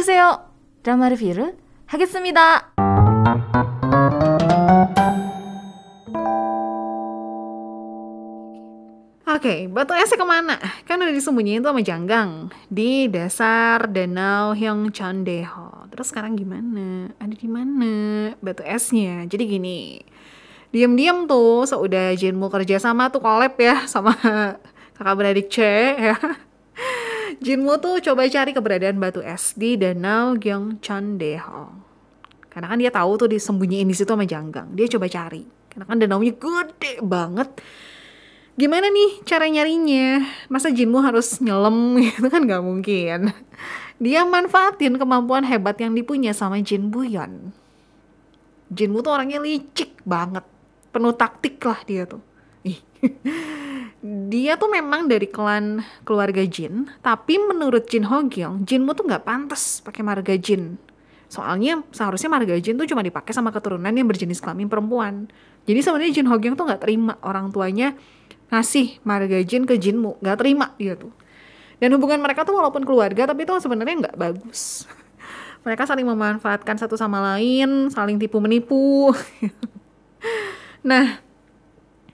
어서오세요. 드라마 리뷰를 하겠습니다. Oke, batu esnya kemana? Kan udah disembunyiin tuh sama Janggang di dasar danau Hyongcheondaeho. Terus sekarang gimana? Ada di mana batu esnya? Jadi gini, diam-diam tuh seudah Jinmu kerja sama tuh collab ya sama kakak beradik C ya. Jinmu tuh coba cari keberadaan batu es di danau Gyeongcheondaeho. Karena kan dia tahu tuh disembunyiin di situ sama Janggang. Dia coba cari. Karena kan danaunya gede banget gimana nih cara nyarinya? Masa Jinmu harus nyelam gitu kan gak mungkin. Dia manfaatin kemampuan hebat yang dipunya sama Jin Buyon. Jinmu tuh orangnya licik banget. Penuh taktik lah dia tuh. dia tuh memang dari klan keluarga Jin, tapi menurut Jin Hogyong, Jinmu tuh nggak pantas pakai marga Jin. Soalnya seharusnya marga Jin tuh cuma dipakai sama keturunan yang berjenis kelamin perempuan. Jadi sebenarnya Jin Hogyong tuh nggak terima orang tuanya ngasih marga Jin ke Jinmu nggak terima dia tuh dan hubungan mereka tuh walaupun keluarga tapi itu sebenarnya nggak bagus mereka saling memanfaatkan satu sama lain saling tipu menipu nah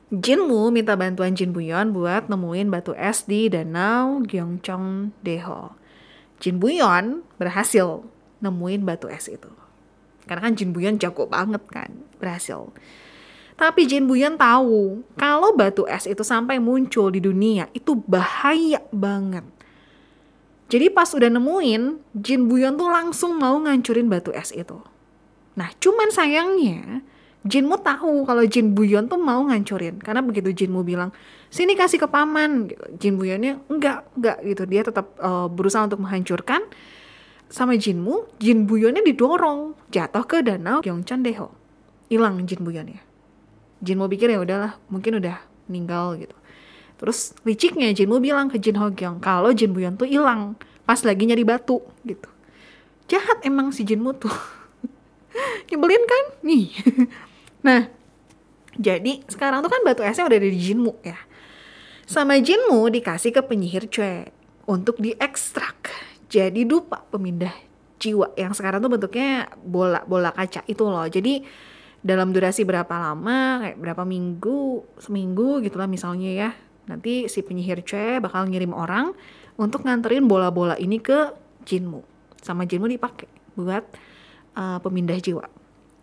Jinmu minta bantuan Jin Buyon buat nemuin batu es di danau Gyeongchong Deho. Jin Buyon berhasil nemuin batu es itu. Karena kan Jin Buyon jago banget kan, berhasil. Tapi Jin Buyan tahu kalau batu es itu sampai muncul di dunia itu bahaya banget. Jadi pas udah nemuin, Jin Buyon tuh langsung mau ngancurin batu es itu. Nah cuman sayangnya Jinmu tahu kalau Jin Buyon tuh mau ngancurin. Karena begitu Jinmu bilang sini kasih ke paman. Gitu. Jin Buyonnya enggak enggak gitu. Dia tetap uh, berusaha untuk menghancurkan. Sama Jinmu Jin Buyonnya didorong jatuh ke danau Gyeongchan Deho hilang Jin Buyonnya Jin mau pikir ya udahlah mungkin udah meninggal gitu. Terus liciknya Jin mau bilang ke Jin Hogyong kalau Jin Buyon tuh hilang pas lagi nyari batu gitu. Jahat emang si Jinmu tuh. Nyebelin kan? Nih nah jadi sekarang tuh kan batu esnya udah ada di Jinmu ya. Sama Jinmu dikasih ke penyihir Chue untuk diekstrak jadi dupa pemindah jiwa yang sekarang tuh bentuknya bola bola kaca itu loh. Jadi dalam durasi berapa lama kayak berapa minggu seminggu gitulah misalnya ya nanti si penyihir C bakal ngirim orang untuk nganterin bola-bola ini ke Jinmu. Sama Jinmu dipakai buat uh, pemindah jiwa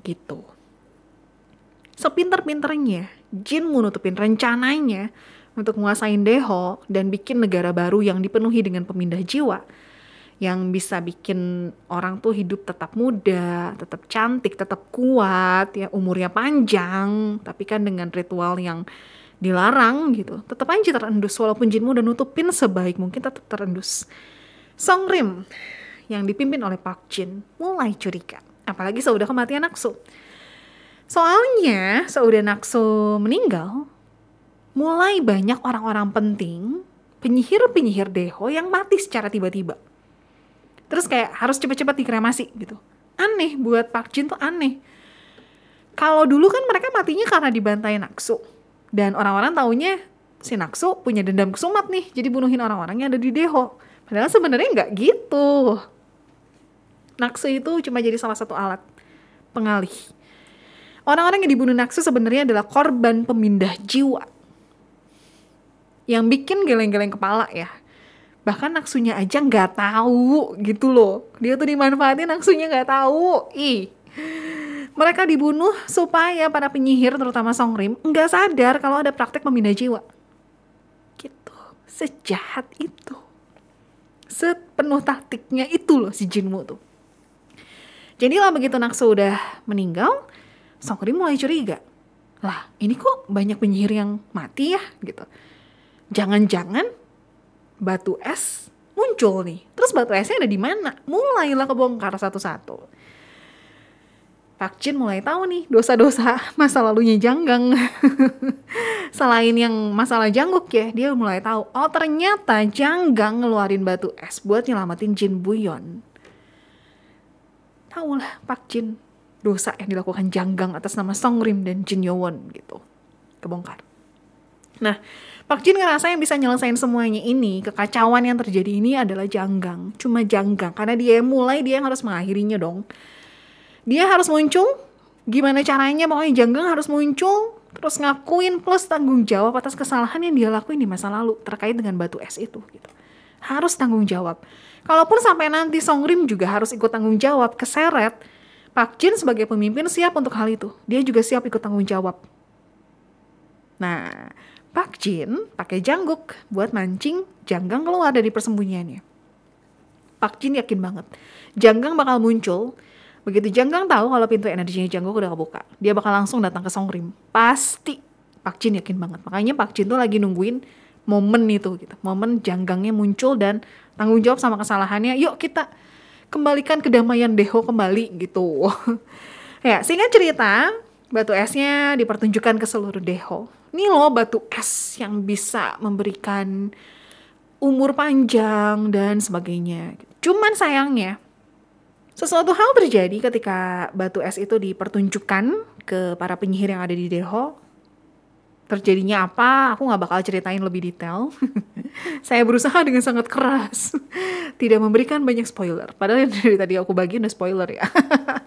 gitu sepinter-pinternya Jinmu nutupin rencananya untuk menguasain Deho dan bikin negara baru yang dipenuhi dengan pemindah jiwa yang bisa bikin orang tuh hidup tetap muda, tetap cantik, tetap kuat, ya umurnya panjang, tapi kan dengan ritual yang dilarang gitu. Tetap aja terendus walaupun Jinmu udah nutupin sebaik mungkin tetap terendus. Song Rim yang dipimpin oleh Park Jin mulai curiga, apalagi sudah kematian Naksu. Soalnya sudah Naksu meninggal, mulai banyak orang-orang penting, penyihir-penyihir Deho yang mati secara tiba-tiba. Terus kayak harus cepet-cepet dikremasi gitu. Aneh buat Park Jin tuh aneh. Kalau dulu kan mereka matinya karena dibantai Naksu dan orang-orang taunya si Naksu punya dendam kesumat nih jadi bunuhin orang-orang yang ada di Deho. Padahal sebenarnya nggak gitu. Naksu itu cuma jadi salah satu alat pengalih orang-orang yang dibunuh Naksu sebenarnya adalah korban pemindah jiwa. Yang bikin geleng-geleng kepala ya. Bahkan naksunya aja nggak tahu gitu loh. Dia tuh dimanfaatin naksunya nggak tahu. Ih. Mereka dibunuh supaya para penyihir terutama Songrim nggak sadar kalau ada praktek pemindah jiwa. Gitu. Sejahat itu. Sepenuh taktiknya itu loh si Jinmu tuh. Jadi lah begitu Naksu udah meninggal Songrim mulai curiga lah ini kok banyak penyihir yang mati ya gitu jangan-jangan batu es muncul nih. Terus batu esnya ada di mana? Mulailah kebongkar satu-satu. Pak Jin mulai tahu nih dosa-dosa masa lalunya Janggang. Selain yang masalah Jangguk ya, dia mulai tahu. Oh ternyata Janggang ngeluarin batu es buat nyelamatin Jin Buyon. Tahu lah Pak Jin dosa yang dilakukan Janggang atas nama Song Rim dan Jin Yowon gitu. Kebongkar. Nah, Pak Jin ngerasa yang bisa nyelesain semuanya ini, kekacauan yang terjadi ini adalah Janggang. Cuma Janggang, karena dia yang mulai, dia yang harus mengakhirinya dong. Dia harus muncul, gimana caranya pokoknya Janggang harus muncul, terus ngakuin plus tanggung jawab atas kesalahan yang dia lakuin di masa lalu terkait dengan batu es itu gitu. Harus tanggung jawab. Kalaupun sampai nanti Songrim juga harus ikut tanggung jawab keseret, Pak Jin sebagai pemimpin siap untuk hal itu. Dia juga siap ikut tanggung jawab. Nah, Pak Jin pakai jangguk buat mancing Janggang keluar dari persembunyiannya. Pak Jin yakin banget, Janggang bakal muncul. Begitu Janggang tahu kalau pintu energinya Jangguk udah kebuka, dia bakal langsung datang ke Songrim. Pasti Pak Jin yakin banget. Makanya Pak Jin tuh lagi nungguin momen itu gitu. Momen Janggangnya muncul dan tanggung jawab sama kesalahannya. Yuk kita kembalikan kedamaian Deho kembali gitu. ya, sehingga cerita batu esnya dipertunjukkan ke seluruh Deho ini loh batu es yang bisa memberikan umur panjang dan sebagainya. Cuman sayangnya, sesuatu hal terjadi ketika batu es itu dipertunjukkan ke para penyihir yang ada di Deho. Terjadinya apa, aku gak bakal ceritain lebih detail. Saya berusaha dengan sangat keras. Tidak memberikan banyak spoiler. Padahal yang dari tadi aku bagi udah spoiler ya.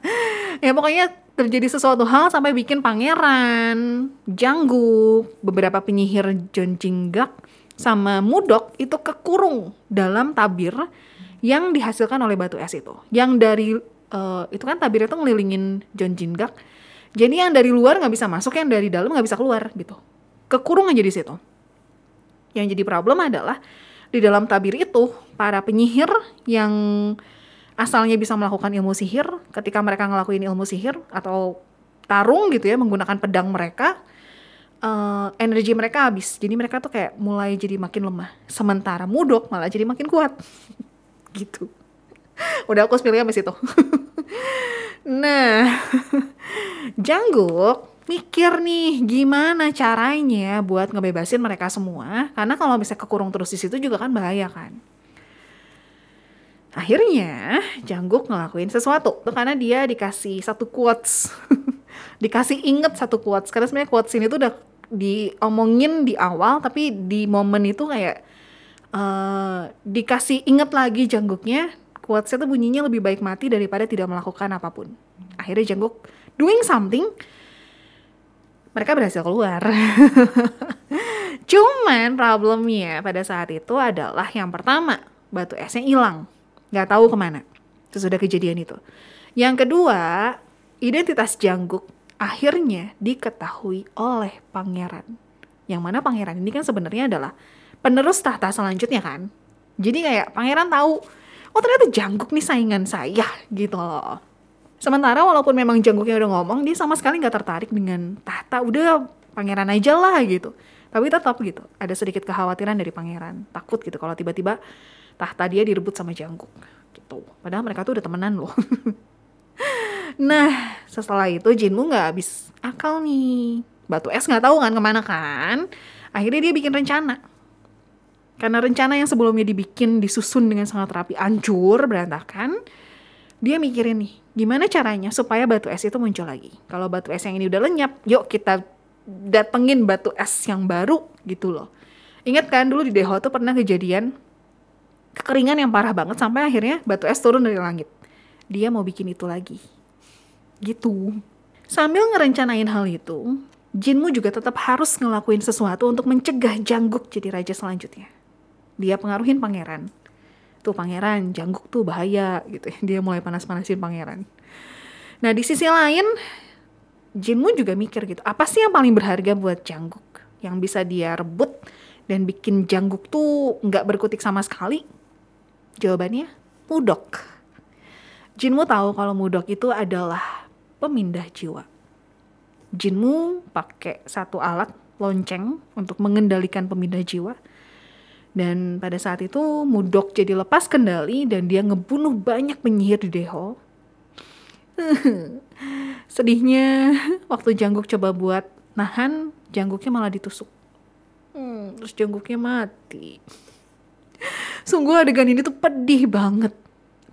ya pokoknya terjadi sesuatu hal sampai bikin pangeran, Janggu, beberapa penyihir John Jinggak sama Mudok itu kekurung dalam tabir yang dihasilkan oleh batu es itu. Yang dari uh, itu kan tabir itu ngelilingin John Jinggak. Jadi yang dari luar nggak bisa masuk, yang dari dalam nggak bisa keluar gitu. Kekurung aja di situ. Yang jadi problem adalah di dalam tabir itu para penyihir yang asalnya bisa melakukan ilmu sihir ketika mereka ngelakuin ilmu sihir atau tarung gitu ya menggunakan pedang mereka uh, energi mereka habis. Jadi mereka tuh kayak mulai jadi makin lemah. Sementara mudok malah jadi makin kuat. Gitu. Udah aku spillnya sampai situ. Nah Jangguk mikir nih gimana caranya buat ngebebasin mereka semua karena kalau bisa kekurung terus di situ juga kan bahaya kan Akhirnya Jangguk ngelakuin sesuatu karena dia dikasih satu quotes. dikasih inget satu quotes karena sebenarnya quotes ini tuh udah diomongin di awal tapi di momen itu kayak uh, dikasih inget lagi Jangguknya quotesnya tuh bunyinya lebih baik mati daripada tidak melakukan apa pun. Akhirnya Jangguk doing something mereka berhasil keluar. Cuman problemnya pada saat itu adalah yang pertama, batu esnya hilang nggak tahu ke mana sesudah kejadian itu. Yang kedua, identitas Jangguk akhirnya diketahui oleh pangeran. Yang mana pangeran ini kan sebenarnya adalah penerus tahta selanjutnya kan. Jadi kayak pangeran tahu, oh ternyata Jangguk nih saingan saya gitu loh. Sementara walaupun memang Jangguknya udah ngomong, dia sama sekali nggak tertarik dengan tahta. Udah pangeran aja lah gitu. Tapi tetap gitu, ada sedikit kekhawatiran dari pangeran. Takut gitu kalau tiba-tiba tahta dia direbut sama Jangkuk gitu. Padahal mereka tuh udah temenan loh. nah, setelah itu Jinmu nggak habis akal nih. Batu es nggak tahu kan ke mana kan. Akhirnya dia bikin rencana. Karena rencana yang sebelumnya dibikin disusun dengan sangat rapi, hancur, berantakan. Dia mikirin nih, gimana caranya supaya batu es itu muncul lagi. Kalau batu es yang ini udah lenyap, yuk kita datengin batu es yang baru gitu loh. Ingat kan dulu di Deho tuh pernah kejadian kekeringan yang parah banget sampai akhirnya batu es turun dari langit. Dia mau bikin itu lagi. Gitu. Sambil ngerencanain hal itu, Jinmu juga tetap harus ngelakuin sesuatu untuk mencegah Jangguk jadi raja selanjutnya. Dia pengaruhin pangeran. Tuh pangeran, Jangguk tuh bahaya gitu ya. Dia mulai panas-panasin pangeran. Nah di sisi lain, Jinmu juga mikir gitu, apa sih yang paling berharga buat Jangguk? Yang bisa dia rebut dan bikin Jangguk tuh nggak berkutik sama sekali? Jawabannya Mudok. Jinmu tahu kalau Mudok itu adalah pemindah jiwa. Jinmu pakai satu alat lonceng untuk mengendalikan pemindah jiwa. Dan pada saat itu Mudok jadi lepas kendali dan dia ngebunuh banyak penyihir di Deho. Sedihnya waktu Jangguk coba buat nahan, Jangguknya malah ditusuk. Hmm, terus Jangguknya mati. Sungguh adegan ini tuh pedih banget.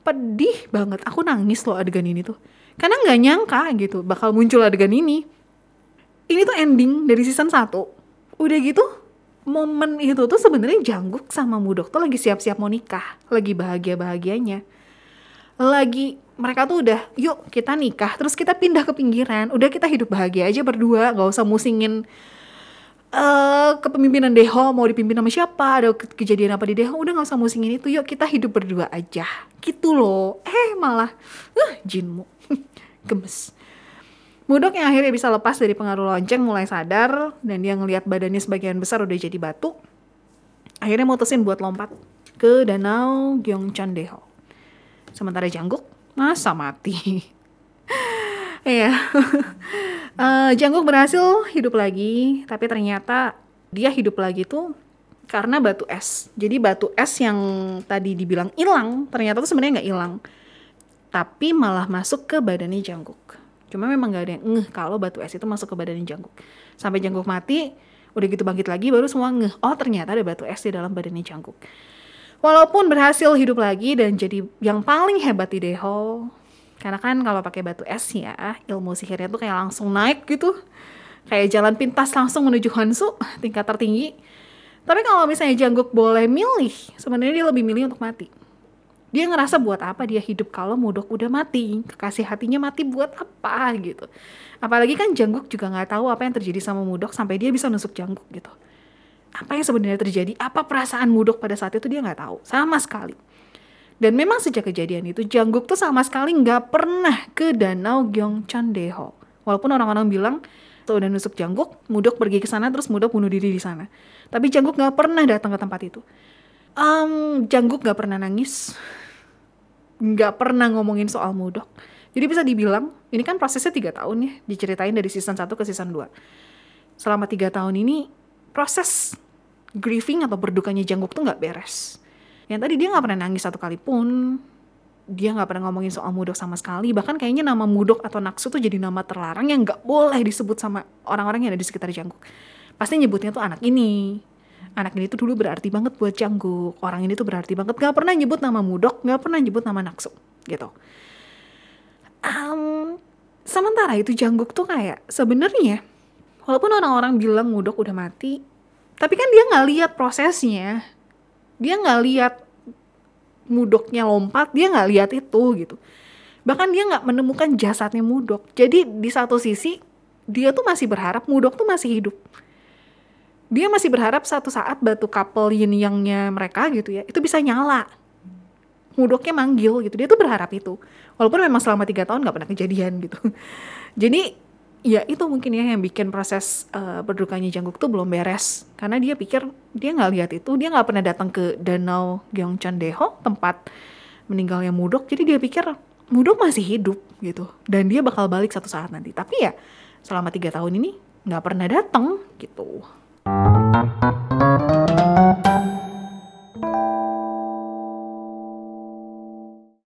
Pedih banget. Aku nangis loh adegan ini tuh. Karena nggak nyangka gitu bakal muncul adegan ini. Ini tuh ending dari season 1. Udah gitu momen itu tuh sebenarnya Jangguk sama Mudok tuh lagi siap-siap mau nikah, lagi bahagia-bahagianya. Lagi mereka tuh udah, yuk kita nikah, terus kita pindah ke pinggiran, udah kita hidup bahagia aja berdua, gak usah musingin uh, kepemimpinan Deho mau dipimpin sama siapa, ada ke kejadian apa di Deho, udah gak usah musingin itu, yuk kita hidup berdua aja, gitu loh. Eh malah, uh, jinmu, gemes. Mudok yang akhirnya bisa lepas dari pengaruh lonceng mulai sadar dan dia ngelihat badannya sebagian besar udah jadi batu. Akhirnya mutusin buat lompat ke danau Gyeongchan-daeho. Sementara Jangguk masa mati. Iya. uh, Jangguk berhasil hidup lagi, tapi ternyata dia hidup lagi tuh karena batu es. Jadi batu es yang tadi dibilang hilang, ternyata tuh sebenarnya nggak hilang, tapi malah masuk ke badannya Jangguk. Cuma memang gak ada yang ngeh kalau batu es itu masuk ke badan jangkuk. Sampai jangkuk mati, udah gitu bangkit lagi baru semua ngeh. Oh ternyata ada batu es di dalam badannya jangkuk. Walaupun berhasil hidup lagi dan jadi yang paling hebat di Deho, karena kan kalau pakai batu es ya, ilmu sihirnya tuh kayak langsung naik gitu. Kayak jalan pintas langsung menuju Hansu, tingkat tertinggi. Tapi kalau misalnya Jangguk boleh milih, sebenarnya dia lebih milih untuk mati dia ngerasa buat apa dia hidup kalau Mudok udah mati? Kekasih hatinya mati buat apa gitu? Apalagi kan Jangguk juga nggak tahu apa yang terjadi sama Mudok sampai dia bisa nusuk Jangguk gitu. Apa yang sebenarnya terjadi? Apa perasaan Mudok pada saat itu dia nggak tahu. Sama sekali. Dan memang sejak kejadian itu Jangguk tuh sama sekali nggak pernah ke danau Gyeongchan-daeho. Walaupun orang-orang bilang tuh udah nusuk Jangguk Mudok pergi ke sana terus Mudok bunuh diri di sana. Tapi Jangguk nggak pernah datang ke tempat itu. Um, Jangguk nggak pernah nangis nggak pernah ngomongin soal mudok. Jadi bisa dibilang, ini kan prosesnya tiga tahun ya, diceritain dari season 1 ke season 2. Selama tiga tahun ini, proses grieving atau berdukanya Jangguk tuh nggak beres. Yang tadi dia nggak pernah nangis satu kali pun, dia nggak pernah ngomongin soal mudok sama sekali. Bahkan kayaknya nama mudok atau naksu tuh jadi nama terlarang yang nggak boleh disebut sama orang-orang yang ada di sekitar Jangguk. Pasti nyebutnya tuh anak ini, anak ini tuh dulu berarti banget buat Jangguk orang ini tuh berarti banget. Gak pernah nyebut nama Mudok gak pernah nyebut nama Naksu gitu. Um, sementara itu Jangguk tuh kayak sebenarnya walaupun orang-orang bilang Mudok udah mati tapi kan dia nggak lihat prosesnya. Dia nggak lihat Mudoknya lompat dia nggak lihat itu gitu. Bahkan dia nggak menemukan jasadnya Mudok. Jadi di satu sisi dia tuh masih berharap Mudok tuh masih hidup dia masih berharap satu saat batu couple yin yangnya mereka gitu ya itu bisa nyala. Mudoknya manggil gitu dia tuh berharap itu. Walaupun memang selama tiga tahun nggak pernah kejadian gitu. Jadi ya itu mungkin ya yang bikin proses uh, berdukanya Jangguk tuh belum beres. Karena dia pikir dia nggak lihat itu dia nggak pernah datang ke danau Gyeongchan Deho tempat meninggalnya Mudok. Jadi dia pikir Mudok masih hidup gitu dan dia bakal balik satu saat nanti. Tapi ya selama tiga tahun ini nggak pernah datang gitu. Thank you.